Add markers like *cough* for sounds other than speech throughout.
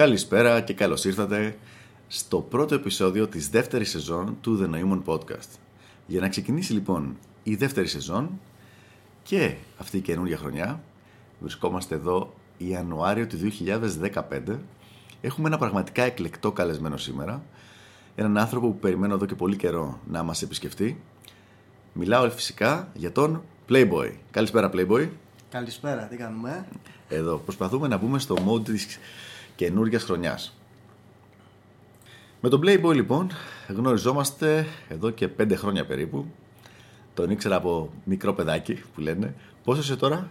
Καλησπέρα και καλώς ήρθατε στο πρώτο επεισόδιο της δεύτερης σεζόν του The Neumann Podcast. Για να ξεκινήσει λοιπόν η δεύτερη σεζόν και αυτή η καινούργια χρονιά, βρισκόμαστε εδώ Ιανουάριο του 2015. Έχουμε ένα πραγματικά εκλεκτό καλεσμένο σήμερα, έναν άνθρωπο που περιμένω εδώ και πολύ καιρό να μας επισκεφτεί. Μιλάω φυσικά για τον Playboy. Καλησπέρα Playboy. Καλησπέρα, τι κάνουμε; Εδώ προσπαθούμε να μπούμε στο mode της καινούργιας χρονιάς. Με τον Playboy λοιπόν γνωριζόμαστε εδώ και πέντε χρόνια περίπου. Τον ήξερα από μικρό παιδάκι που λένε. Πόσο είσαι τώρα;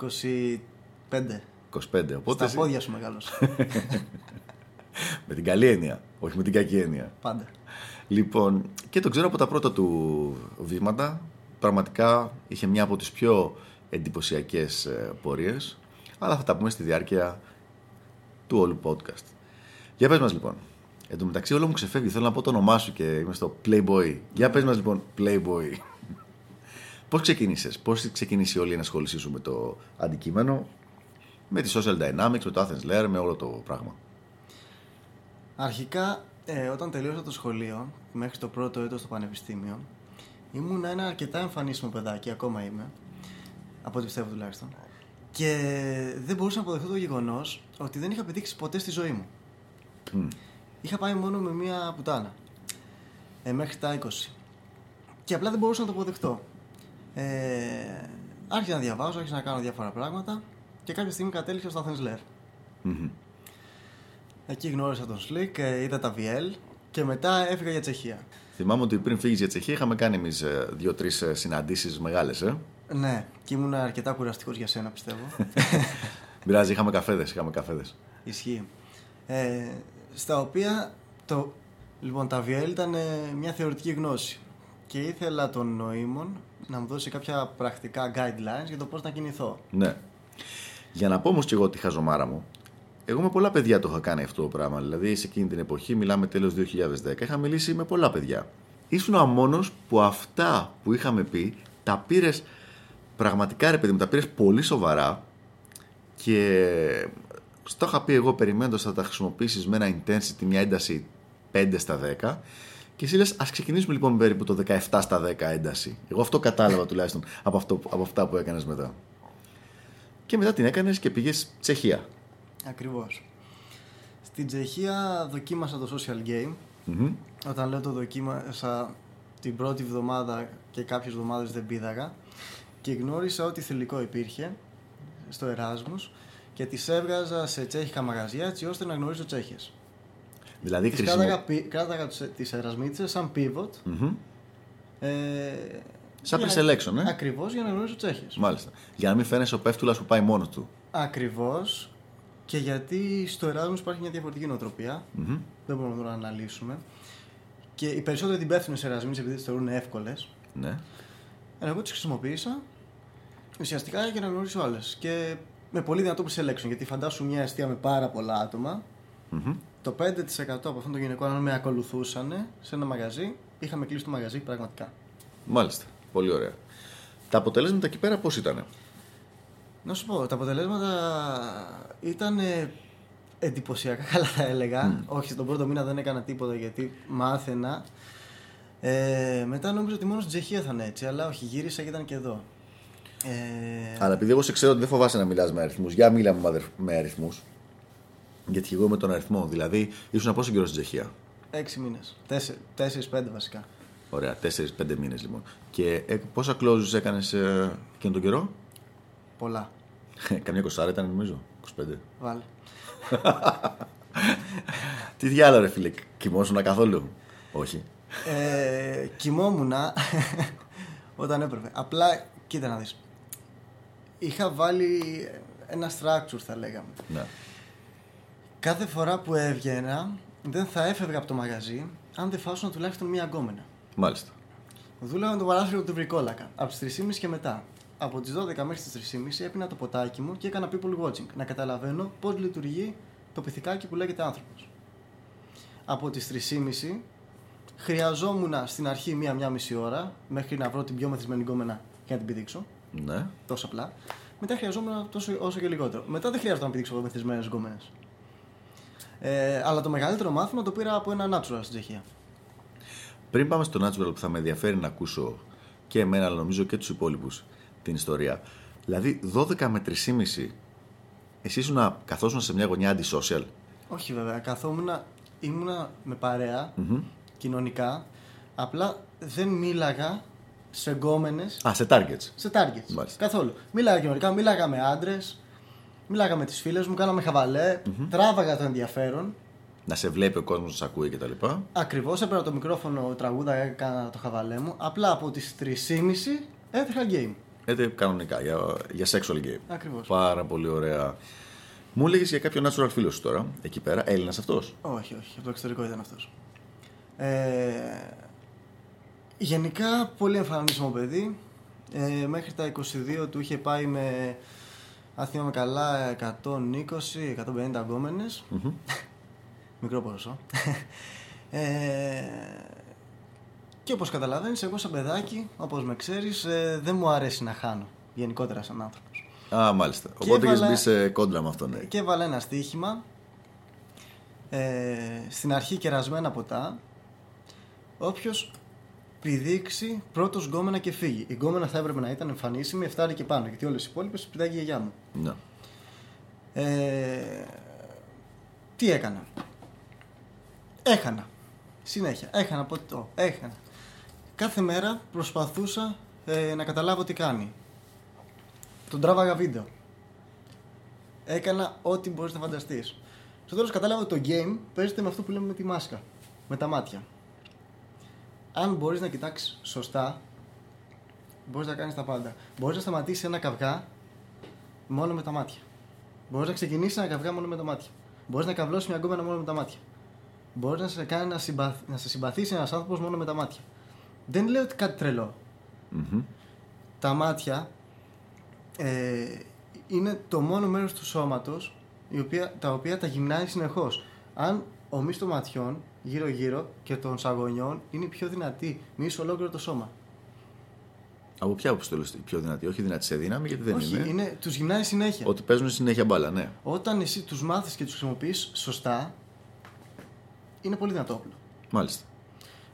25. 25. Οπότε Στα πόδια σου μεγάλος. *laughs* με την καλή έννοια, όχι με την κακή έννοια. Πάντα. Λοιπόν, και τον ξέρω από τα πρώτα του βήματα. Πραγματικά είχε μια από τις πιο εντυπωσιακές ε, πορείες. Αλλά θα τα πούμε στη διάρκεια του όλου podcast. Για πες μας λοιπόν. Εν τω μεταξύ όλο μου ξεφεύγει. Θέλω να πω το όνομά σου και είμαι στο Playboy. Για πες μας λοιπόν Playboy. *laughs* Πώς ξεκίνησες, πώς ξεκίνησε όλη η ενασχόλησή σου με το αντικείμενο, με τη social dynamics, με το Athens Lair, με όλο το πράγμα. Αρχικά, ε, όταν τελείωσα το σχολείο, μέχρι το πρώτο έτος στο πανεπιστήμιο, ήμουν ένα αρκετά εμφανίσιμο παιδάκι, ακόμα είμαι, από ό,τι πιστεύω τουλάχιστον. Και δεν μπορούσα να αποδεχτώ το γεγονός ότι δεν είχα πετύχει ποτέ στη ζωή μου. Μμ. Είχα πάει μόνο με μία πουτάνα. Ε, μέχρι τα 20. Και απλά δεν μπορούσα να το αποδεχτώ. Ε, άρχισα να διαβάζω, άρχισα να κάνω διάφορα πράγματα και κάποια στιγμή κατέληξα στο Athens Lair. Μμμ. Εκεί γνώρισα τον Slick, ε, είδα τα VL και μετά έφυγα για Τσεχία. Θυμάμαι ότι πριν φύγεις για Τσεχία είχαμε κάνει εμείς δύο-τρεις συναντήσεις μεγάλες. Ε. Ναι, και ήμουν αρκετά κουραστικός για σένα, πιστεύω. *laughs* Πειράζει, είχαμε καφέδες. Είχαμε καφέδες. Ισχύει. Ε, στα οποία το, λοιπόν, τα VL ήταν ε, μια θεωρητική γνώση. Και ήθελα τον νοήμων να μου δώσει κάποια πρακτικά guidelines για το πώς να κινηθώ. Ναι. Για να πω όμως και εγώ τη χαζομάρα μου, εγώ με πολλά παιδιά το είχα κάνει αυτό το πράγμα. Δηλαδή σε εκείνη την εποχή, μιλάμε τέλος 2010, είχα μιλήσει με πολλά παιδιά. Ήσουν ο μόνος που αυτά που είχαμε πει τα πήρες πραγματικά ρε παιδί μου, τα πήρες πολύ σοβαρά και στο είχα πει εγώ περιμένοντας θα τα χρησιμοποιήσεις με ένα intensity, μια ένταση 5 στα 10. Και εσύ λες, ας ξεκινήσουμε λοιπόν περίπου το 17 στα 10 ένταση. Εγώ αυτό κατάλαβα τουλάχιστον από, αυτό, από αυτά που έκανες μετά. Και μετά την έκανες και πήγες Τσεχία. Ακριβώς. Στην Τσεχία δοκίμασα το social game. Μμμ. Όταν λέω το δοκίμασα την πρώτη εβδομάδα και κάποιες εβδομάδες δεν πήδαγα και γνώρισα ότι θηλυκό υπήρχε στο Εράσμους και τις έβγαζα σε τσέχικα μαγαζιά έτσι ώστε να γνωρίζω Τσέχες. Δηλαδή Τις χρησιμο... κράταγα, πι- κράταγα τις- τις ερασμίτσες σαν pivot Μμμ. ε, Σαν για να- pre-selection, ε. Ακριβώς για να γνωρίζω Τσέχες. Μάλιστα. Για να μην φαίνεσαι ο πέφτουλας που πάει μόνος του. Ακριβώς και γιατί στο Εράσμους υπάρχει μια διαφορετική νοοτροπία Μμμ. δεν μπορούμε τώρα να αναλύσουμε. Και οι περισσότεροι την πέφτουν σε ερασμίε επειδή τις θεωρούν εύκολες. Ναι. Εγώ τις χρησιμοποίησα ουσιαστικά για να γνωρίσω άλλες. Και με πολύ δυνατό pre-selection. Γιατί φαντάσου μια αιστεία με πάρα πολλά άτομα. Μμμ. Το 5% από αυτών των γυναικών, αν με ακολουθούσαν σε ένα μαγαζί, είχαμε κλείσει το μαγαζί πραγματικά. Μάλιστα. Πολύ ωραία. Τα αποτελέσματα εκεί πέρα πώς ήταν. Να σου πω, τα αποτελέσματα ήταν ε, εντυπωσιακά *laughs* καλά θα έλεγα. Όχι, στον πρώτο μήνα δεν έκανα τίποτα γιατί μάθαινα. Ε, μετά νόμιζα ότι μόνος στην Τσεχία θα είναι έτσι, αλλά όχι, γύρισα και ήταν και εδώ. Ε, Αλλά επειδή εγώ σε ξέρω ότι δεν φοβάσαι να μιλάς με αριθμούς, για μίλα μου με αδερ- με αριθμούς. Γιατί και εγώ με τον αριθμό. Δηλαδή, ήσουν πόσο καιρό στην Τσεχία; έξι μήνες. Τέσσερι-πέντε βασικά. Ωραία, 4-5 μήνες λοιπόν. Και ε, πόσα closes έκανες ε, εκείνον τον καιρό; Πολλά. *laughs* Καμιά κοσάρα ήταν νομίζω. 25. Βάλε. *laughs* Τι διάλογο, ρε φίλε, κοιμόσουνα καθόλου; Όχι. Ε, κοιμόμουνα *laughs* όταν έπρεπε. Απλά, κοίτα να δεις. Είχα βάλει ένα structure θα λέγαμε. Ναι. Κάθε φορά που έβγαινα δεν θα έφευγα από το μαγαζί αν δεν φάσουνα τουλάχιστον μία γκόμενα. Μάλιστα. Δούλευα με το παράθυρο του Βρικόλακα από τις 3.30 και μετά. Από τις 12 μέχρι τις 3.30 έπινα το ποτάκι μου και έκανα people watching. Να καταλαβαίνω πώς λειτουργεί το πυθικάκι που λέγεται άνθρωπος. Από τις 3.30 χρειαζόμουν στην αρχή μία-μία μισή ώρα μέχρι να βρω την πιο μεθυσμένη γκόμενα για να την πηδήξω. Ναι. Τόσο απλά. Μετά χρειαζόμουν τόσο όσο και λιγότερο. Μετά δεν χρειάζεται να πηδήξω μεθυσμένες γκόμενε. Ε, αλλά το μεγαλύτερο μάθημα το πήρα από ένα natural στην Τσεχία. Πριν πάμε στο natural που θα με ενδιαφέρει να ακούσω και εμένα, αλλά νομίζω και τους υπόλοιπους την ιστορία. Δηλαδή, 12 με 3,5 εσύ ήσουν καθόσουν σε μια γωνιά anti-social; Όχι βέβαια, καθόμουν, ήμουνα με παρέα, κοινωνικά, απλά δεν μίλαγα σε γκόμενε. Α, σε targets. Σε targets. Μάλιστα. Καθόλου. Μίλαγα κοινωνικά, μίλαγα με άντρες, μίλαγα με τις φίλες μου, κάναμε χαβαλέ, τράβαγα το ενδιαφέρον. Να σε βλέπει ο κόσμος, να σε ακούει κτλ. Ακριβώς, έπαιρνα το μικρόφωνο, τραγούδα, έκανα το χαβαλέ μου. Απλά από τις 3.30 έτρεχα game. Έτσι κανονικά, για, για sexual game. Ακριβώς. Πάρα πολύ ωραία. Μου έλεγες για κάποιο natural φίλος σου τώρα, εκεί πέρα. Έλληνας αυτός; Όχι, όχι, από το εξωτερικό ήταν αυτός. Ε, γενικά, πολύ εμφανίσιμο παιδί. Ε, μέχρι τα 22 του είχε πάει με, αν θυμάμαι καλά, 120-150 αγκόμενες. *laughs* Μικρό ποσό. Ε, και όπως καταλαβαίνεις, εγώ σαν παιδάκι, όπως με ξέρεις, ε, δεν μου αρέσει να χάνω. Γενικότερα σαν άνθρωπος. Α, μάλιστα. Και Οπότε έχει έβαλα- μπει σε κόντρα με αυτόν. Ναι. Και έβαλα ένα στοίχημα ε, στην αρχή κερασμένα ποτά. Όποιος πηδήξει πρώτος γκόμενα και φύγει. Η γκόμενα θα έπρεπε να ήταν εμφανίσιμη 7 και πάνω, γιατί όλες οι υπόλοιπες πηδάει η γιαγιά μου. Ναι. Ε, τι έκανα; Έχανα. Συνέχεια. Έχανα από το. Έχανα. Κάθε μέρα προσπαθούσα ε, να καταλάβω τι κάνει. Τον τράβαγα βίντεο. Έκανα ό,τι μπορείς να φανταστείς. Στο τέλος κατάλαβα ότι το game παίζεται με αυτό που λέμε με τη μάσκα. Με τα μάτια. Αν μπορείς να κοιτάξεις σωστά, μπορείς να κάνεις τα πάντα. Μπορείς να σταματήσεις ένα καυγά μόνο με τα μάτια. Μπορείς να ξεκινήσεις ένα καυγά μόνο με τα μάτια. Μπορείς να καβλώσεις μια γκόμενα μόνο με τα μάτια. Μπορείς να σε κάνει να, συμπαθ... να σε συμπαθήσει ένας άνθρωπος μόνο με τα μάτια. Δεν λέω ότι κάτι τρελό. Μμμ. Τα μάτια ε, είναι το μόνο μέρος του σώματος τα οποία τα γυμνάει συνεχώς. Αν ο μυς των ματιών γύρω-γύρω και των σαγωνιών είναι η πιο δυνατή μυς ολόκληρο το σώμα. Από ποια άποψη το λες, η πιο δυνατή; Όχι δυνατή σε δύναμη, γιατί δεν Όχι, είναι. είναι τους γυμνάει συνέχεια. Ότι παίζουν συνέχεια μπάλα, ναι. Όταν εσύ τους μάθεις και τους χρησιμοποιείς σωστά, είναι πολύ δυνατό όπλο. Μάλιστα.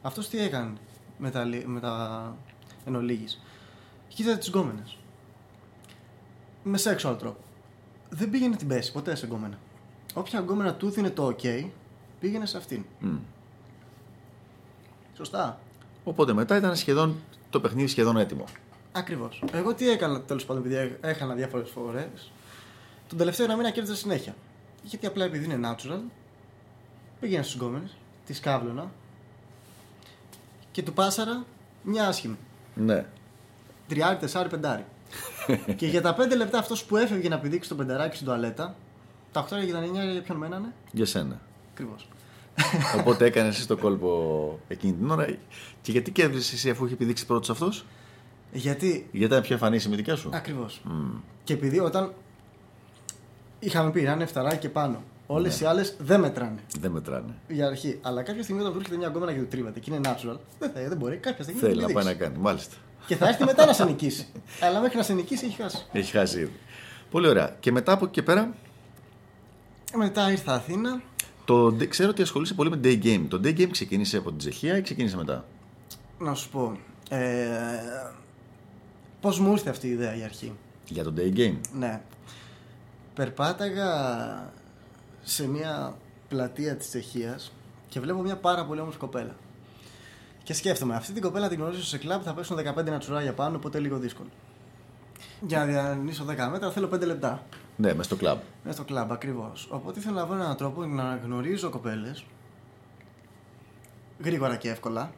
Αυτός τι έκανε με τα, λι- με τα εν ολίγης; Κοίταζε τις γκόμενες. Με sexual τρόπο. Δεν πήγαινε την πέση ποτέ σε γκόμενα. Όποια γκόμενα του δίνει το ok, πήγαινε σε αυτήν. Μμ. Σωστά. Οπότε μετά ήταν σχεδόν το παιχνίδι σχεδόν έτοιμο. Ακριβώς. Εγώ τι έκανα τέλος πάντων, επειδή έχανα διάφορες φορές. Τον τελευταίο ένα μήνα κέρδιζα συνέχεια. Γιατί απλά επειδή είναι natural, πήγαινα στους γκόμενες, τη κάβλωνα και του πάσαρα μια άσχημη. Ναι. Τριάρι, τεσσάρι, πεντάρι. *laughs* και για τα πέντε λεπτά αυτός που έφευγε να πηδήξει το πενταράκι στην τουαλέτα, τα 8 και τα 9 για ποιον μένανε. Για σένα. Ακριβώς. Οπότε έκανες εσύ το κόλπο εκείνη την ώρα. Και γιατί κέρδισε εσύ αφού είχε επιδείξει πρώτος αυτός, Γιατί. Γιατί ήταν πιο εμφανής η συμμετικά σου; Ακριβώς. Μμ. Και επειδή όταν. Είχαμε πει να είναι φτεράκι και πάνω. Όλες Ναι. οι άλλες δεν μετράνε. Δεν μετράνε. Για αρχή. Αλλά κάποια στιγμή όταν του έρχεται μια γκόμενα και του τρίβεται και είναι natural, δεν, θα, δεν μπορεί. Κάποια στιγμή Θέλει θα να τη πάει να δείξει. κάνει. Μάλιστα. Και θα έρθει μετά να σε νικήσει. Αλλά μέχρι να σε νικήσει έχει χάσει. Έχει χάσει ήδη. Πολύ ωραία. Και μετά από εκεί και πέρα, Μετά ήρθα Αθήνα. Το, ξέρω ότι ασχολείσαι πολύ με day game. Το day game ξεκίνησε από την Τσεχία ή ξεκίνησε μετά; Να σου πω. Ε, Πώς μου ήρθε αυτή η ιδέα η αρχή; Για το day game. Ναι. Περπάταγα σε μια πλατεία της Τσεχίας και βλέπω μια πάρα πολύ όμορφη κοπέλα. Και σκέφτομαι, αυτή την κοπέλα την γνωρίζω σε κλαμπ, θα πέσουν 15 νατσουράγια πάνω, οπότε λίγο δύσκολο. Για να διανύσω 10 μέτρα θέλω 5 λεπτά. Ναι, μέσα στο κλαμπ. Μέσα στο κλαμπ ακριβώς. Οπότε ήθελα να βρω έναν τρόπο να γνωρίζω κοπέλες γρήγορα και εύκολα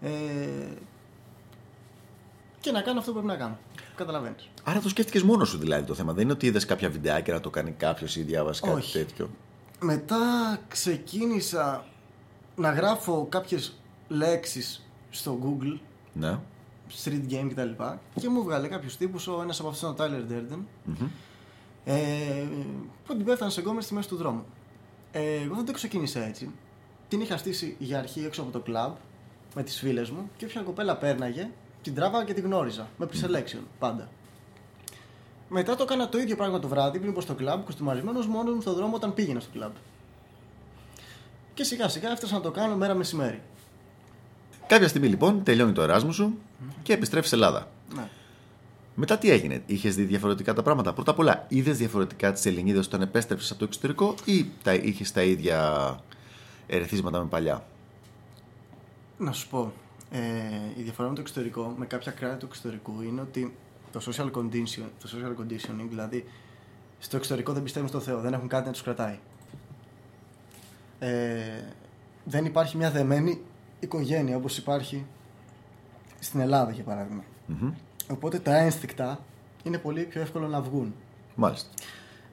ε, και να κάνω αυτό που πρέπει να κάνω. Καταλαβαίνεις. Άρα το σκέφτηκες μόνος σου δηλαδή το θέμα. Δεν είναι ότι είδες κάποια βιντεάκια να το κάνει κάποιος ή διάβασες κάτι Όχι. τέτοιο. Μετά ξεκίνησα να γράφω κάποιες λέξεις στο Google, Ναι. street game κτλ. Και μου βγάλε κάποιους τύπους, ο ένας από αυτούς ήταν ο Tyler Durden, Μμμ. Ε, που την πέφτανε σε γκόμενες στη μέση του δρόμου. Ε, εγώ δεν το ξεκίνησα έτσι. Την είχα στήσει για αρχή έξω από το κλαμπ με τις φίλες μου και όποια κοπέλα πέρναγε, την τράβαγα και την γνώριζα. Με pre-selection πάντα. Μετά το έκανα το ίδιο πράγμα το βράδυ πριν πω στο κλαμπ, κοστιμαρισμένος μόνος μου στον δρόμο όταν πήγαινα στο κλαμπ. Και σιγά σιγά έφτασα να το κάνω μέρα μεσημέρι. Κάποια στιγμή λοιπόν τελειώνει το εράσμου σου και επιστρέφεις Ελλάδα. Ναι. Μετά τι έγινε, είχες δει διαφορετικά τα πράγματα; Πρώτα απ' όλα, είδες διαφορετικά τις Ελληνίδες όταν επέστρεψες από το εξωτερικό ή τα, είχες τα ίδια ερεθίσματα με παλιά; Να σου πω, ε, η διαφορά με το εξωτερικό, με κάποια κράτη του εξωτερικού, είναι ότι το social, condition, το social conditioning, δηλαδή στο εξωτερικό δεν πιστεύουν στο Θεό, δεν έχουν κάτι να τους κρατάει. Ε, δεν υπάρχει μια δεμένη οικογένεια όπως υπάρχει στην Ελλάδα για παράδειγμα. Μμμ. Οπότε τα ένστικτα είναι πολύ πιο εύκολο να βγουν. Μάλιστα.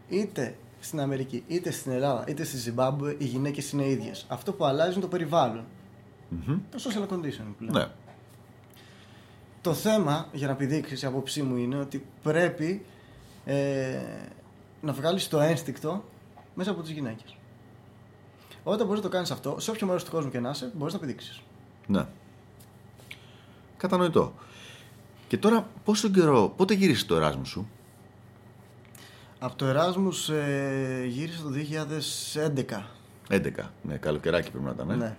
Είτε στην Αμερική, είτε στην Ελλάδα, είτε στη Ζιμπάμπουε οι γυναίκες είναι ίδιες. Αυτό που αλλάζει είναι το περιβάλλον. Μμμ. Το social conditioning που λέμε. Ναι. Το θέμα, για να επιδείξεις η απόψή μου, είναι ότι πρέπει ε, να βγάλεις το ένστικτο μέσα από τις γυναίκες. Όταν μπορείς να το κάνεις αυτό, σε όποιο μέρος του κόσμου και να είσαι, μπορείς να επιδείξεις. Ναι. Κατανοητό. Και τώρα, πόσο καιρό, πότε γύρισε το εράσμους σου, Από το Erasmus ε, γύρισε το 2011. 11. Ναι, καλοκαιράκι πρέπει να ήταν. Ε; Ναι.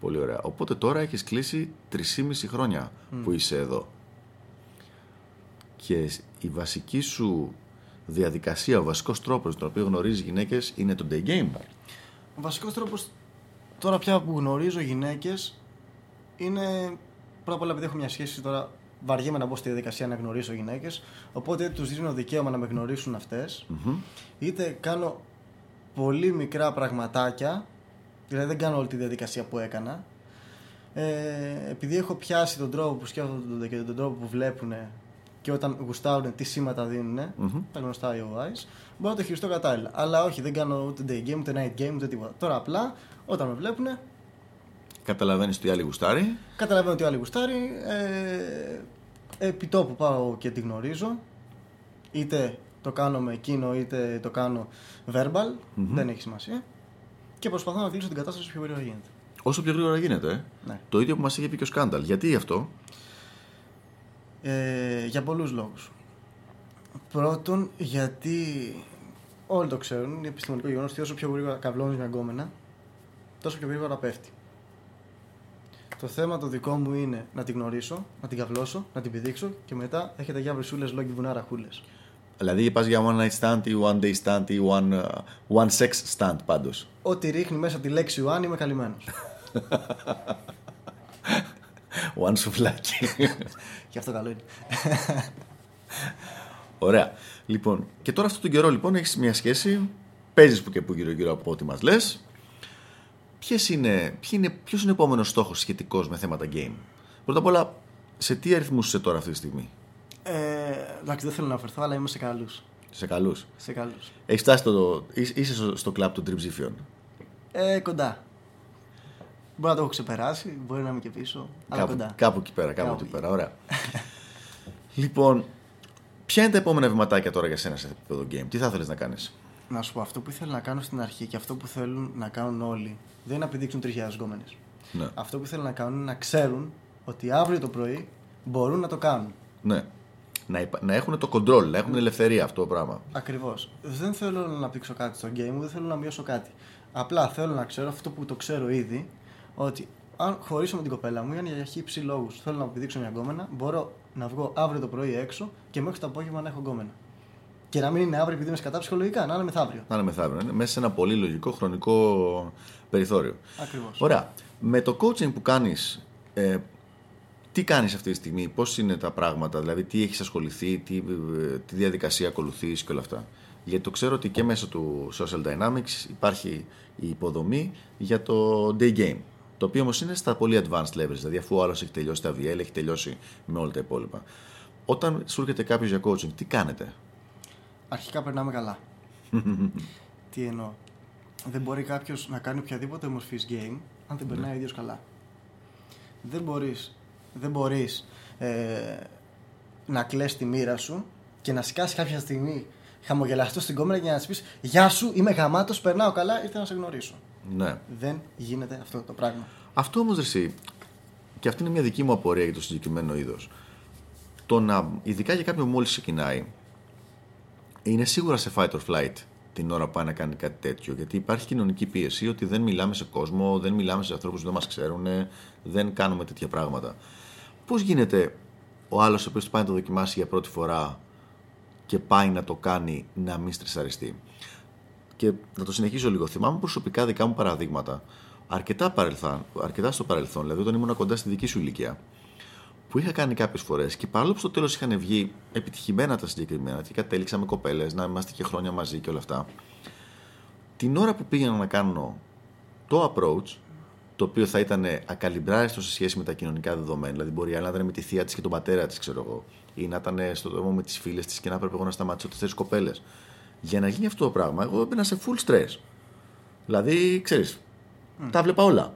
Πολύ ωραία. Οπότε τώρα έχεις κλείσει 3,5 χρόνια που είσαι εδώ. Και η βασική σου διαδικασία, ο βασικός τρόπος τον οποίο γνωρίζεις γυναίκες είναι το day game. Ο βασικός τρόπος τώρα πια που γνωρίζω γυναίκες είναι πρώτα απ' όλα επειδή έχω μια σχέση τώρα. Βαριέμαι να μπω στη διαδικασία να γνωρίσω γυναίκες. Οπότε τους δίνω δικαίωμα να με γνωρίσουν αυτές. Μμμ. Είτε κάνω πολύ μικρά πραγματάκια. Δηλαδή δεν κάνω όλη τη διαδικασία που έκανα. Ε, επειδή έχω πιάσει τον τρόπο που σκέφτονται και τον τρόπο που βλέπουν και όταν γουστάρουν τι σήματα δίνουν, Μμμ. τα γνωστά IOIs, μπορώ να το χειριστώ κατάλληλα. Αλλά όχι, δεν κάνω ούτε day game, ούτε night game, ούτε τίποτα. Τώρα απλά όταν με βλέπουν, Καταλαβαίνεις τι άλλη γουστάρει. καταλαβαίνω ότι ο άλλη γουστάρει. Ε, επί τόπου πάω και τη γνωρίζω. Είτε το κάνω με εκείνο, είτε το κάνω verbal. Μμμ. Δεν έχει σημασία. Και προσπαθώ να κλείσω την κατάσταση όσο πιο γρήγορα γίνεται. Όσο πιο γρήγορα γίνεται. Ε. Ναι. Το ίδιο που μας είχε πει και ο Σκάνταλ. Γιατί αυτό; Ε, για πολλούς λόγους. Πρώτον, γιατί όλοι το ξέρουν, είναι επιστημονικό γεγονός ότι όσο πιο γρήγορα καυλώνεις μια γκόμενα, τόσο πιο γρήγορα πέφτει. Το θέμα το δικό μου είναι να την γνωρίσω, να την καυλώσω, να την πηδήξω και μετά έχετε για βρυσούλες, λόγοι βουνάρα χούλες. Δηλαδή πας για one night stand ή one day stand ή one, uh, one sex stand πάντως. Ό,τι ρίχνει μέσα τη λέξη Ιωάννη είμαι καλυμμένος. *laughs* One σουφλάκι. και *laughs* αυτό καλό είναι. *laughs* Ωραία. Λοιπόν, και τώρα αυτόν τον καιρό λοιπόν έχεις μια σχέση, παίζεις που και που γύρω γύρω από ό,τι μας λες. Ποιες είναι, ποιο είναι, ποιος είναι ο επόμενος στόχος σχετικός με θέματα game; Πρώτα απ' όλα, σε τι αριθμούς είσαι τώρα αυτή τη στιγμή; Ε, εντάξει, δεν θέλω να αφαιρθώ, αλλά είμαι σε καλούς. Σε καλούς. Σε καλούς. Έχεις φτάσει στο, είσαι είσαι στο, στο κλαμπ των τριψήφιων. Ε, κοντά. Μπορεί να το έχω ξεπεράσει, μπορεί να είμαι και πίσω, αλλά Κάπου, κοντά. κάπου εκεί πέρα, κάπου Κάπου εκεί εκεί. πέρα. Ωραία. λοιπόν, ποια είναι τα επόμενα βηματάκια τώρα για σένα σε επίπεδο game; Τι θα ήθελες να κάνεις; Να σου πω, αυτό που ήθελα να κάνω στην αρχή και αυτό που θέλουν να κάνουν όλοι δεν είναι να πηδήξουν 3.000 γκόμενες. Ναι. Αυτό που θέλουν να κάνουν είναι να ξέρουν ότι αύριο το πρωί μπορούν να το κάνουν. ναι. Να, υπα- να έχουν το control, να έχουν ελευθερία αυτό το πράγμα. Ακριβώς. Δεν θέλω να αναπτύξω κάτι στο game μου, δεν θέλω να μειώσω κάτι. Απλά θέλω να ξέρω αυτό που το ξέρω ήδη, ότι αν χωρίσω με την κοπέλα μου ή αν για χύψη λόγους θέλω να πηδήξω μια γκόμενα, μπορώ να βγω αύριο το πρωί έξω και μέχρι το απόγευμα να έχω γκόμενα. Και να μην είναι αύριο επειδή είμαι σκατά ψυχολογικά, να είναι μεθαύριο. Να είναι μεθαύριο. Είναι μέσα σε ένα πολύ λογικό χρονικό περιθώριο. Ακριβώς. Ωραία. Με το coaching που κάνεις, ε, τι κάνεις αυτή τη στιγμή, πώς είναι τα πράγματα, δηλαδή τι έχεις ασχοληθεί, τι, ε, τι διαδικασία ακολουθείς και όλα αυτά. Γιατί το ξέρω ότι και μέσω του Social Dynamics υπάρχει η υποδομή για το day game. Το οποίο όμως είναι στα πολύ advanced levels, δηλαδή αφού ο άλλος έχει τελειώσει τα VL, έχει τελειώσει με όλα τα υπόλοιπα. Όταν σου έρχεται κάποιος για coaching, τι κάνετε; Αρχικά περνάμε καλά. *laughs* Τι εννοώ. Δεν μπορεί κάποιος να κάνει οποιαδήποτε μορφής game αν δεν περνάει ο ίδιος καλά. Δεν μπορείς δεν μπορείς, ε, να κλαις τη μοίρα σου και να σκάσεις κάποια στιγμή χαμογελαστός στην κόμμενα και να της πεις Γεια σου, είμαι γαμάτος, περνάω καλά, ήρθα να σε γνωρίσω. Ναι. Δεν γίνεται αυτό το πράγμα. Αυτό όμως εσύ, και αυτή είναι μια δική μου απορία για το συγκεκριμένο είδος. Το να, ειδικά για κάποιον μόλις ξεκινάει, είναι σίγουρα σε fight or flight την ώρα που πάει να κάνει κάτι τέτοιο. Γιατί υπάρχει κοινωνική πίεση ότι δεν μιλάμε σε κόσμο, δεν μιλάμε σε ανθρώπους που δεν μας ξέρουν, δεν κάνουμε τέτοια πράγματα. Πώς γίνεται ο άλλος ο οποίος πάει να το δοκιμάσει για πρώτη φορά και πάει να το κάνει να μην στρεσαριστεί; Και να το συνεχίσω λίγο. Θυμάμαι προσωπικά δικά μου παραδείγματα αρκετά, παρελθόν, αρκετά στο παρελθόν, δηλαδή όταν ήμουν κοντά στη δική σου ηλικία, που είχα κάνει κάποιες φορές και παρόλο που στο τέλος είχαν βγει επιτυχημένα τα συγκεκριμένα και κατέληξα με κοπέλες, να είμαστε και χρόνια μαζί και όλα αυτά, την ώρα που πήγαινα να κάνω το approach, το οποίο θα ήταν ακαλυμπράριστο σε σχέση με τα κοινωνικά δεδομένα, δηλαδή μπορεί να ήταν με τη θεία της και τον πατέρα της, ξέρω εγώ, ή να ήταν στο δρόμο με τις φίλες της και να έπρεπε εγώ να σταματήσω τέσσερι κοπέλες. Για να γίνει αυτό το πράγμα, εγώ έμπαινα σε full stress. Δηλαδή, ξέρεις, mm. τα βλέπα όλα.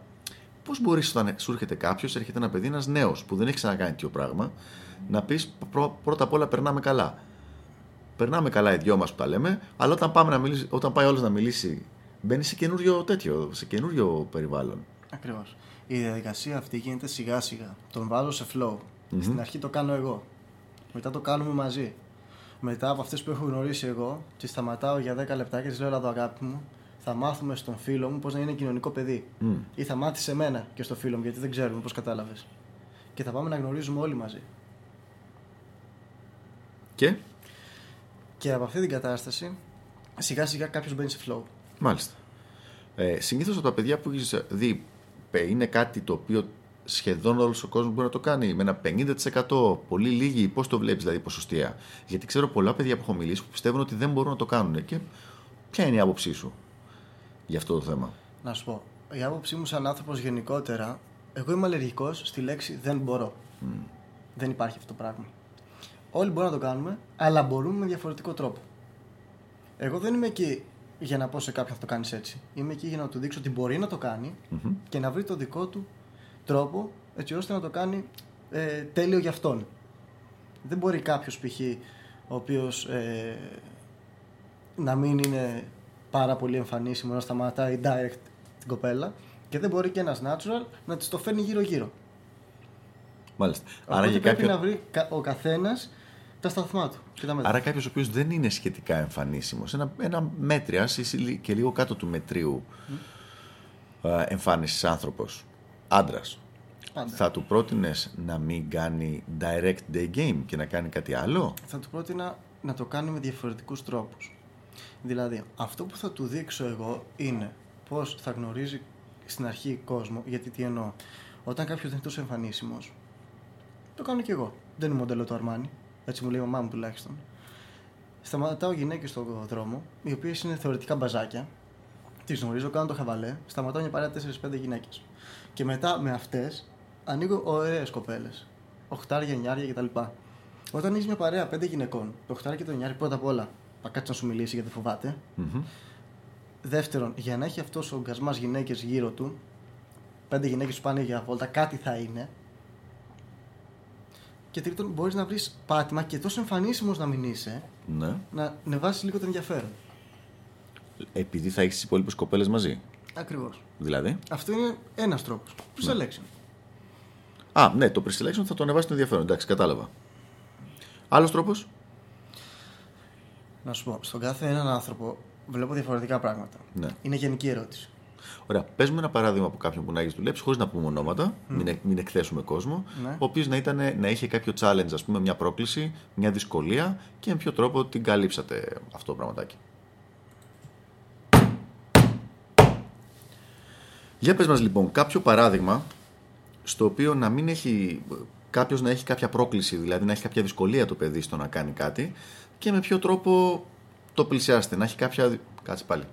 Πώς μπορείς όταν σου έρχεται κάποιος, έρχεται ένα παιδί, ένας νέος που δεν έχει ξανακάνει τέτοιο πράγμα, να πεις πρώτα απ' όλα περνάμε καλά. Περνάμε καλά οι δυο μας που τα λέμε, αλλά όταν, πάμε να μιλήσει, όταν πάει όλος να μιλήσει, μπαίνει σε καινούριο τέτοιο, σε καινούριο περιβάλλον. Ακριβώς. Η διαδικασία αυτή γίνεται σιγά σιγά. Τον βάζω σε flow. Mm-hmm. Στην αρχή το κάνω εγώ. Μετά το κάνουμε μαζί. Μετά από αυτές που έχω γνωρίσει εγώ, τις σταματάω για 10 λεπτά και τις λέω: Εδώ αγάπη μου, θα μάθουμε στον φίλο μου πώς να είναι κοινωνικό παιδί. Mm. Ή θα μάθει σε μένα και στο φίλο μου, γιατί δεν ξέρουμε πώ κατάλαβες. Και θα πάμε να γνωρίζουμε όλοι μαζί. Και; Και από αυτή την κατάσταση, σιγά σιγά κάποιος μπαίνει σε flow. Μάλιστα. Ε, Συνήθως από τα παιδιά που έχεις δει, είναι κάτι το οποίο σχεδόν όλος ο κόσμος μπορεί να το κάνει με ένα 50%, πολύ λίγοι. Πώς το βλέπεις δηλαδή ποσοστία; Γιατί ξέρω πολλά παιδιά που έχω μιλήσει που πιστεύουν ότι δεν μπορούν να το κάνουν. Και ποια είναι η άποψή σου; Για αυτό το θέμα. Να σου πω. Η άποψή μου σαν άνθρωπος γενικότερα, εγώ είμαι αλλεργικός στη λέξη δεν μπορώ. Mm. Δεν υπάρχει αυτό το πράγμα. Όλοι μπορούμε να το κάνουμε, αλλά μπορούμε με διαφορετικό τρόπο. Εγώ δεν είμαι εκεί για να πω σε κάποιον θα το κάνεις έτσι. Είμαι εκεί για να του δείξω ότι μπορεί να το κάνει mm-hmm. και να βρει το δικό του τρόπο έτσι ώστε να το κάνει ε, τέλειο για αυτόν. Δεν μπορεί κάποιος π.χ. ο οποίος ε, να μην είναι πάρα πολύ εμφανίσιμο να σταματάει direct την κοπέλα και δεν μπορεί και ένας natural να της το φέρνει γύρω-γύρω. Μάλιστα. Άρα για πρέπει να βρει ο καθένας τα σταθμά του. Και τα Άρα κάποιος ο οποίος δεν είναι σχετικά εμφανίσιμος, ένα, ένα μέτρια και λίγο κάτω του μετρίου mm. εμφάνισης άνθρωπος, άντρα, θα του πρότεινες να μην κάνει direct day game και να κάνει κάτι άλλο; Θα του πρότεινα να το κάνει με διαφορετικούς τρόπους. Δηλαδή, αυτό που θα του δείξω εγώ είναι πώς θα γνωρίζει στην αρχή κόσμο, γιατί τι εννοώ. Όταν κάποιος δεν είναι τόσο εμφανίσιμος, το κάνω κι εγώ. Δεν είναι μοντέλο του Αρμάνι. Έτσι μου λέει η μαμά μου τουλάχιστον. Σταματάω γυναίκες στον δρόμο, οι οποίες είναι θεωρητικά μπαζάκια. Τις γνωρίζω, κάνω το χαβαλέ. Σταματάω μια παρέα 4-5 γυναίκες. Και μετά με αυτές ανοίγω ωραίες κοπέλες. Οχτάρια, εννιάρια κτλ. Όταν έχεις μια παρέα 5 γυναικών, το οχτάρι και το εννιάρι πρώτα απ' όλα θα κάτσει να σου μιλήσει γιατί φοβάται. Mm-hmm. Δεύτερον, για να έχει αυτός ο γκασμά γυναίκες γύρω του, πέντε γυναίκες που πάνε για βόλτα, κάτι θα είναι. Και τρίτον, μπορείς να βρεις πάτημα και τόσο εμφανίσιμος να μην είσαι, ναι. να ανεβάσει λίγο το ενδιαφέρον. Επειδή θα έχεις τις υπόλοιπες κοπέλες μαζί. Ακριβώς. Δηλαδή; Αυτό είναι ένας τρόπος. Pre-selection. Α, ναι, το pre-selection θα το ανεβάσεις το ενδιαφέρον. Εντάξει, κατάλαβα. Άλλος τρόπος; Να σου πω, στον κάθε έναν άνθρωπο βλέπω διαφορετικά πράγματα. Ναι. Είναι γενική ερώτηση. Ωραία. Πες μου ένα παράδειγμα από κάποιον που να έχεις δουλέψει, χωρίς να πούμε ονόματα, mm. μην, μην εκθέσουμε κόσμο, ναι. ο οποίος να, να είχε κάποιο challenge, ας πούμε, μια πρόκληση, μια δυσκολία και με ποιο τρόπο την καλύψατε αυτό το πραγματάκι. Για πες μας λοιπόν κάποιο παράδειγμα στο οποίο να μην έχει κάποιος να έχει κάποια πρόκληση, δηλαδή να έχει κάποια δυσκολία το παιδί στο να κάνει κάτι και με ποιο τρόπο το πλησιάσετε. Να έχει κάποια. Κάτσε πάλι.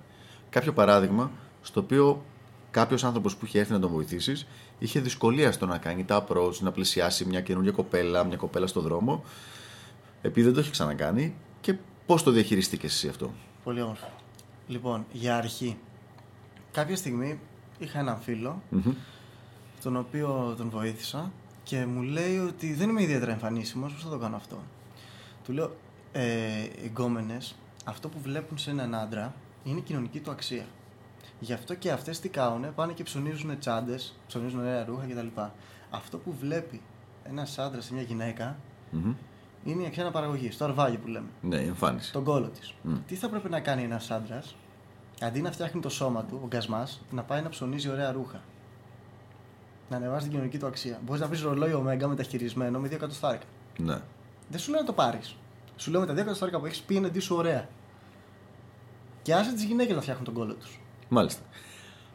Κάποιο παράδειγμα στο οποίο κάποιος άνθρωπος που είχε έρθει να τον βοηθήσεις είχε δυσκολία στο να κάνει τα approach, να πλησιάσει μια καινούργια κοπέλα, μια κοπέλα στο δρόμο, επειδή δεν το έχει ξανακάνει και πώς το διαχειριστήκες εσύ αυτό; Πολύ όμορφο. Λοιπόν, για αρχή, κάποια στιγμή είχα έναν τον οποίο τον βοήθησα και μου λέει ότι δεν είμαι ιδιαίτερα εμφανίσιμος, πώς θα το κάνω αυτό; Του λέω, ε, εγκόμενες, αυτό που βλέπουν σε έναν άντρα είναι η κοινωνική του αξία. Γι' αυτό και αυτές τι κάνουν, πάνε και ψωνίζουν τσάντες, ψωνίζουν ωραία ρούχα κτλ. Αυτό που βλέπει ένας άντρας σε μια γυναίκα Είναι η αξία αναπαραγωγής, το αρβάγι που λέμε. Ναι, η εμφάνιση. Τον κόλο της. Τι θα πρέπει να κάνει ένας άντρας, αντί να φτιάχνει το σώμα του, ο γκασμάς, να πάει να ψωνίζει ωραία ρούχα. Να ανεβάζει την κοινωνική του αξία. Μπορείς να βρεις ρολόι ωμέγα μεταχειρισμένο με 2 εκατοστάρικα. Ναι. Δεν σου λέω να το πάρεις. Σου λέω με τα 2 εκατοστάρικα που έχεις πει είναι σου ωραία. Και άσε τις γυναίκες να φτιάχνουν τον κόλο τους. Μάλιστα.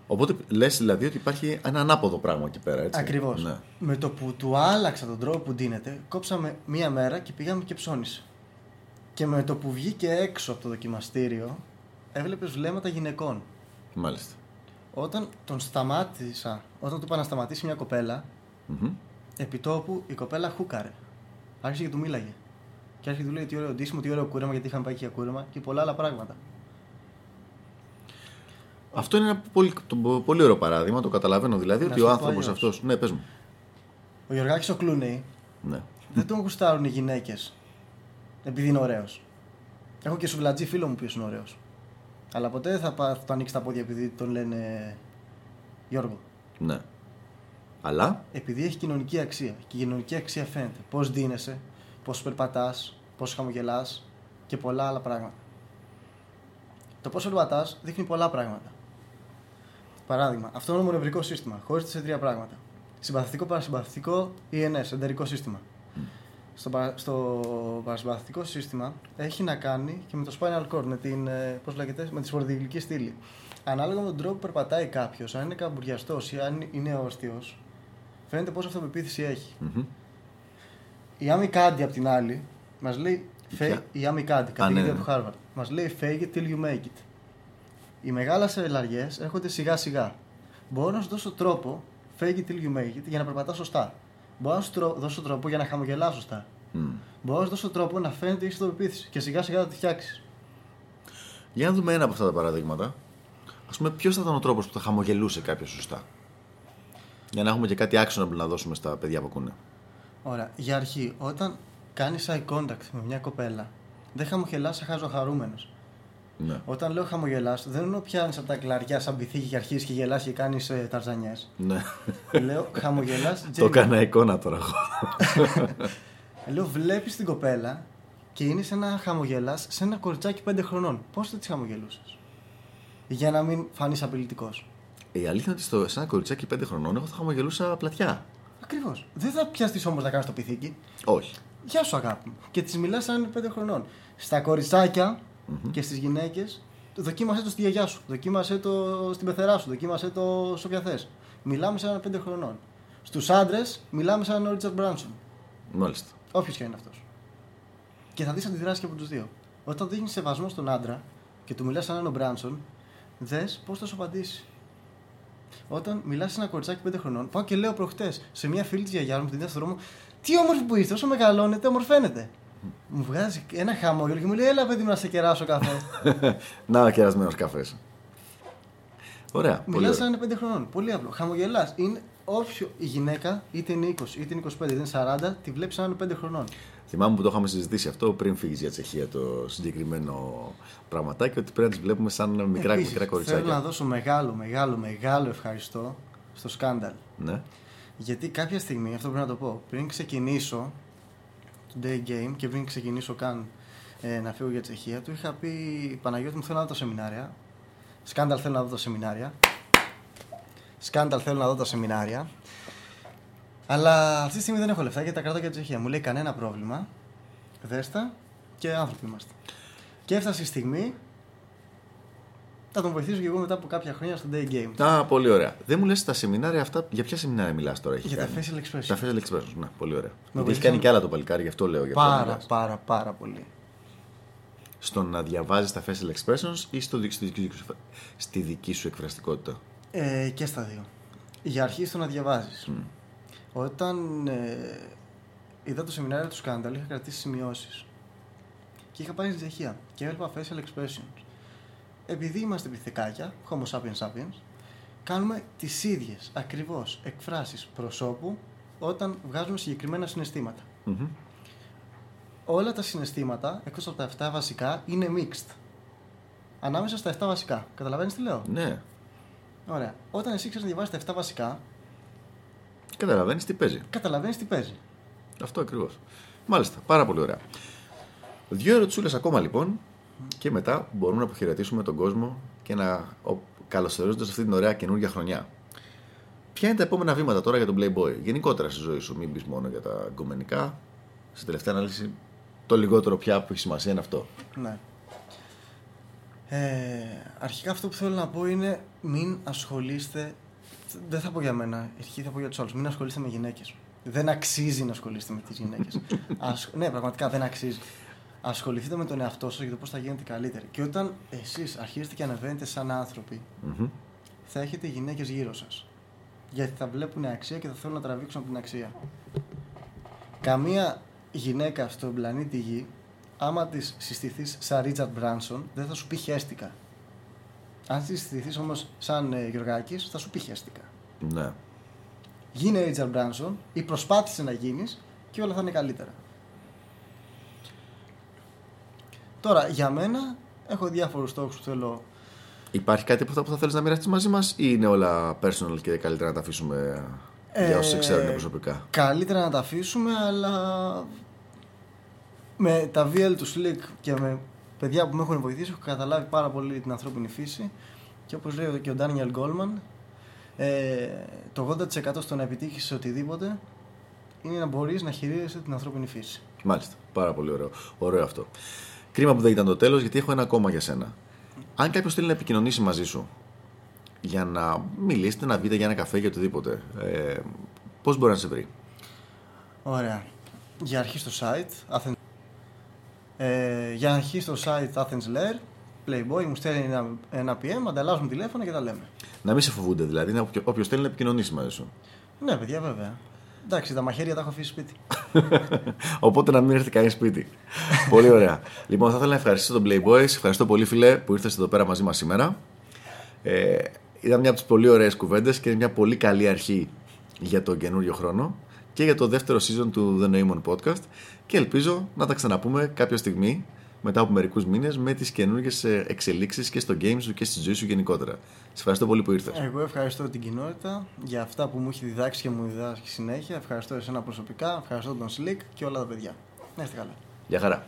Οπότε λες δηλαδή ότι υπάρχει ένα ανάποδο πράγμα εκεί πέρα, έτσι; Ακριβώς. Ναι. Με το που του άλλαξα τον τρόπο που ντύνεται, κόψαμε μία μέρα και πήγαμε και ψώνισε. Και με το που βγήκε έξω από το δοκιμαστήριο, έβλεπες βλέμματα γυναικών. Μάλιστα. Όταν τον σταμάτησα, όταν του είπα να σταματήσει μια κοπέλα, Μμμ. επί τόπου η κοπέλα χούκαρε. Άρχισε και του μίλαγε. Και άρχισε και του λέει τι ωραίο ντύσιμο, τι ωραίο κούρεμα, γιατί είχαμε πάει και για κούρεμα και πολλά άλλα πράγματα. Αυτό είναι ένα πολύ, το, πολύ ωραίο παράδειγμα. Το καταλαβαίνω δηλαδή Να ότι σου ο το άνθρωπος αλλιώς. αυτό. Ναι, πες μου. Ο Γιωργάκης ο Κλούνεϊ Ναι. δεν τον γουστάρουν οι γυναίκες επειδή είναι ωραίος. Έχω και σουβλατζή φίλο μου που είναι ωραίος. Αλλά ποτέ δεν θα, πα- θα του ανοίξει τα πόδια επειδή τον λένε Γιώργο. ναι. Αλλά; Επειδή έχει κοινωνική αξία. Και η κοινωνική αξία φαίνεται. Πώς δίνεσαι, πώ περπατάς, πώ χαμογελάς και πολλά άλλα πράγματα. Το πώ περπατάς δείχνει πολλά πράγματα. Παράδειγμα, αυτόνομο νευρικό σύστημα χωρίζεται σε τρία πράγματα. Συμπαθητικό, παρασυμπαθητικό ή ενές, εντερικό σύστημα. Στο, παρα- στο παρασυμπαθητικό σύστημα έχει να κάνει και με το spinal cord, με, την, ε, πώς λέγεται, με τη σπορδιγλική στήλη. Ανάλογα με τον τρόπο που περπατάει κάποιος, αν είναι καμπουριαστός ή αν είναι όρθιος, φαίνεται πόσο αυτοπεποίθηση έχει. Μμμ. Η Άμι Κάντι απ' την άλλη μας λέει. Ποια; Φε... Η Άμι Κάντι, ναι, καθηγήτρια ναι. του Harvard. Μας λέει fake it till you make it. Οι μεγάλες ελαργέ έρχονται σιγά σιγά. Μπορώ να σου δώσω τρόπο, fake it till you make it, για να περπατάς σωστά. Μπορώ να σου τρο- δώσω τρόπο για να χαμογελάς σωστά. Μμ. Μπορώ να σου δώσω τρόπο να φαίνεται ότι έχει αυτοπεποίθηση και σιγά σιγά θα τη φτιάξεις. Για να δούμε ένα από αυτά τα παραδείγματα. Α πούμε, ποιος θα ήταν ο τρόπος που θα χαμογελούσε κάποιος σωστά; Για να έχουμε και κάτι actionable να δώσουμε στα παιδιά που ακούνε. Ωραία. Για αρχή, όταν κάνεις eye contact με μια κοπέλα, δεν χαμογελάς, σε χάζω χαρούμενος. Ναι. Όταν λέω χαμογελάς, δεν εννοώ πιάνεις από τα κλαριά σαν πυθίκι και αρχίζει και γελάς και κάνεις ε, ταρζανιές. ναι. λέω χαμογελάς. το έκανα εικόνα τώρα εγώ. *laughs* Λέω βλέπεις την κοπέλα και είναι σε ένα χαμογελάς σε ένα κοριτσάκι 5 χρονών. Πώς θα της χαμογελούσες; Για να μην φανείς απειλητικός. Η αλήθεια είναι ότι στο, σε ένα κοριτσάκι 5 χρονών εγώ θα χαμογελούσα πλατιά. Ακριβώς. Δεν θα πιαστείς όμως να κάνεις το πυθίκι. Όχι. Γεια σου αγάπη μου. Και της μιλάς σαν 5 χρονών. Στα κοριτσακια και στις γυναίκες, δοκίμασέ το στη γιαγιά σου. Δοκίμασέ το στην πεθερά σου. Δοκίμασέ το σε όποια θες. Μιλάμε σαν ένα 5 χρονών. Στους άντρες, μιλάμε σαν ο Ρίτσαρντ Μπράνσον. Μάλιστα. Όποιος και είναι αυτός. Και θα δεις αντιδράσεις και από τους δύο. Όταν δείχνεις σεβασμό στον άντρα και του μιλάς σαν έναν ο Μπράνσον, δες πώς θα σου απαντήσει. Όταν μιλάς σε ένα κοριτσάκι 5 χρονών, πάω και λέω προχτές σε μια φίλη της γιαγιάς μου, την είδα στον δρόμο, Τι όμορφη που είστε, όσο μεγαλώνετε, ομορφαίνετε. Μου βγάζει ένα χαμόγελο και μου λέει: Έλα, παιδί μου, να σε κεράσω καφέ. *laughs* Να, κερασμένος καφές. Ωραία. πολύ Μιλάς ωραία. σαν είναι 5 χρονών. Πολύ απλό. Χαμογελάς. Είναι όποιο η γυναίκα, είτε είναι 20, είτε είναι 25, είτε είναι 40, τη βλέπεις σαν είναι 5 χρονών. Θυμάμαι που το είχαμε συζητήσει αυτό πριν φύγεις για Τσεχία το συγκεκριμένο πραγματάκι, ότι πρέπει να τις βλέπουμε σαν μικρά, Επίσης, μικρά Θέλω να κοριτσάκια. δώσω μεγάλο, μεγάλο, μεγάλο ευχαριστώ στο σκάνταλ. Ναι. Γιατί κάποια στιγμή, αυτό πρέπει να το πω, πριν ξεκινήσω το day game και πριν ξεκινήσω καν ε, να φύγω για Τσεχία, του είχα πει Παναγιώτη μου θέλω να δω τα σεμινάρια. Σκάνταλ θέλω να δω τα σεμινάρια. Σκάνταλ θέλω να δω τα σεμινάρια. Αλλά αυτή τη στιγμή δεν έχω λεφτά γιατί τα κρατώ για Τσεχία. Μου λέει κανένα πρόβλημα. Δέστα και άνθρωποι είμαστε. Και έφτασε η στιγμή. Θα τον βοηθήσω και εγώ μετά από κάποια χρόνια στο day game. Α, πολύ ωραία. Δεν μου λες τα σεμινάρια αυτά, για ποια σεμινάρια μιλάς τώρα, έχει Για τα κάνει; facial expression. Τα facial expressions, ναι, πολύ ωραία. Γιατί έχει βοηθήσαν- κάνει και άλλα το παλικάρι, γι' αυτό λέω. Γι αυτό Πάρα, μιλάς. πάρα, πάρα πολύ. Στο να διαβάζεις τα facial expressions ή στο, στη, δική σου- στη δική σου εκφραστικότητα; Ε, και στα δύο. Για αρχή στο να διαβάζεις. Όταν ε, είδα το σεμινάριο του Σκάνταλ, είχα κρατήσει σημειώσεις. Και είχα πάει στη Τσεχία και έβλεπα facial expressions. Επειδή είμαστε πιθεκάκια, Homo sapiens sapiens, κάνουμε τις ίδιες ακριβώς εκφράσεις προσώπου όταν βγάζουμε συγκεκριμένα συναισθήματα. Μμμ. Όλα τα συναισθήματα, εκτός από τα 7 βασικά, είναι mixed. Ανάμεσα στα 7 βασικά. Καταλαβαίνεις τι λέω; Ναι. Ωραία. Όταν εσύ ξέρεις να διαβάσεις τα 7 βασικά, Καταλαβαίνεις τι παίζει. καταλαβαίνεις τι παίζει. Αυτό ακριβώς. Μάλιστα, πάρα πολύ ωραία. Δύο ερωτησούλες ακόμα λοιπόν και μετά μπορούμε να αποχαιρετήσουμε τον κόσμο και να καλωσορίζοντας αυτή την ωραία καινούργια χρονιά. Ποια είναι τα επόμενα βήματα τώρα για τον Playboy, γενικότερα στη ζωή σου, μην πεις μόνο για τα γκομενικά. Στην τελευταία ανάλυση, το λιγότερο πια που έχει σημασία είναι αυτό. Ναι. Ε, αρχικά αυτό που θέλω να πω είναι μην ασχολείστε. Δεν θα πω για μένα, αρχή θα πω για τους άλλους. Μην ασχολείστε με γυναίκες. Δεν αξίζει να ασχολείστε με τις γυναίκες. *laughs* ναι, πραγματικά δεν αξίζει. Ασχοληθείτε με τον εαυτό σας για το πώς θα γίνετε καλύτεροι. Και όταν εσείς αρχίζετε και ανεβαίνετε σαν άνθρωποι, Μμμ. θα έχετε γυναίκες γύρω σας. Γιατί θα βλέπουν αξία και θα θέλουν να τραβήξουν από την αξία. Καμία γυναίκα στον πλανήτη Γη, άμα της συστηθείς σαν Ρίτσαρτ Μπράνσον, δεν θα σου πει χέστηκα. Αν τη συστηθεί όμως σαν ε, Γιωργάκη, θα σου πει χέστηκα. Ναι. Γίνε Ρίτσαρτ Μπράνσον ή προσπάθησε να γίνεις και όλα θα είναι καλύτερα. Τώρα, για μένα, έχω διάφορους στόχους που θέλω. Υπάρχει κάτι από αυτά που θα θέλεις να μοιραστείς μαζί μας, ή είναι όλα personal και καλύτερα να τα αφήσουμε για όσους σε ξέρουν προσωπικά; Καλύτερα να τα αφήσουμε, αλλά με τα VL του Slick και με παιδιά που με έχουν βοηθήσει, έχω καταλάβει πάρα πολύ την ανθρώπινη φύση. Και όπως λέει και ο Daniel Goldman, ε, το 80% στο να επιτύχεις σε οτιδήποτε είναι να μπορείς να χειρίζεσαι την ανθρώπινη φύση. Μάλιστα. Πάρα πολύ ωραίο. Ωραίο αυτό. Κρίμα που δεν ήταν το τέλος, γιατί έχω ένα ακόμα για σένα. Αν κάποιος θέλει να επικοινωνήσει μαζί σου για να μιλήσετε, να βγείτε για ένα καφέ, για οτιδήποτε, ε, πώς μπορεί να σε βρει; Ωραία. Για αρχή στο site, Athens... ε, για αρχή στο site Athens Lair, Playboy, μου στέλνει ένα, ένα PM, ανταλλάσσουμε τηλέφωνα και τα λέμε. Να μην σε φοβούνται δηλαδή, όποιο θέλει να επικοινωνήσει μαζί σου. Ναι, παιδιά, βέβαια. Εντάξει, τα μαχαίρια τα έχω αφήσει σπίτι. *laughs* Οπότε να μην έρθει κανείς σπίτι. πολύ ωραία. Λοιπόν, θα ήθελα να ευχαριστήσω τον Playboys. Ευχαριστώ πολύ, φίλε, που ήρθες εδώ πέρα μαζί μας σήμερα. Ε, ήταν μια από τις πολύ ωραίες κουβέντες και είναι μια πολύ καλή αρχή για τον καινούριο χρόνο και για το δεύτερο season του The Noemon Podcast. Και ελπίζω να τα ξαναπούμε κάποια στιγμή μετά από μερικούς μήνες με τις καινούργιες εξελίξεις και στο game σου και στη ζωή σου γενικότερα. Σε ευχαριστώ πολύ που ήρθες. Εγώ ευχαριστώ την κοινότητα για αυτά που μου έχει διδάξει και μου διδάσκει συνέχεια. Ευχαριστώ εσένα προσωπικά, ευχαριστώ τον Slick και όλα τα παιδιά. Να είστε καλά. Γεια χαρά.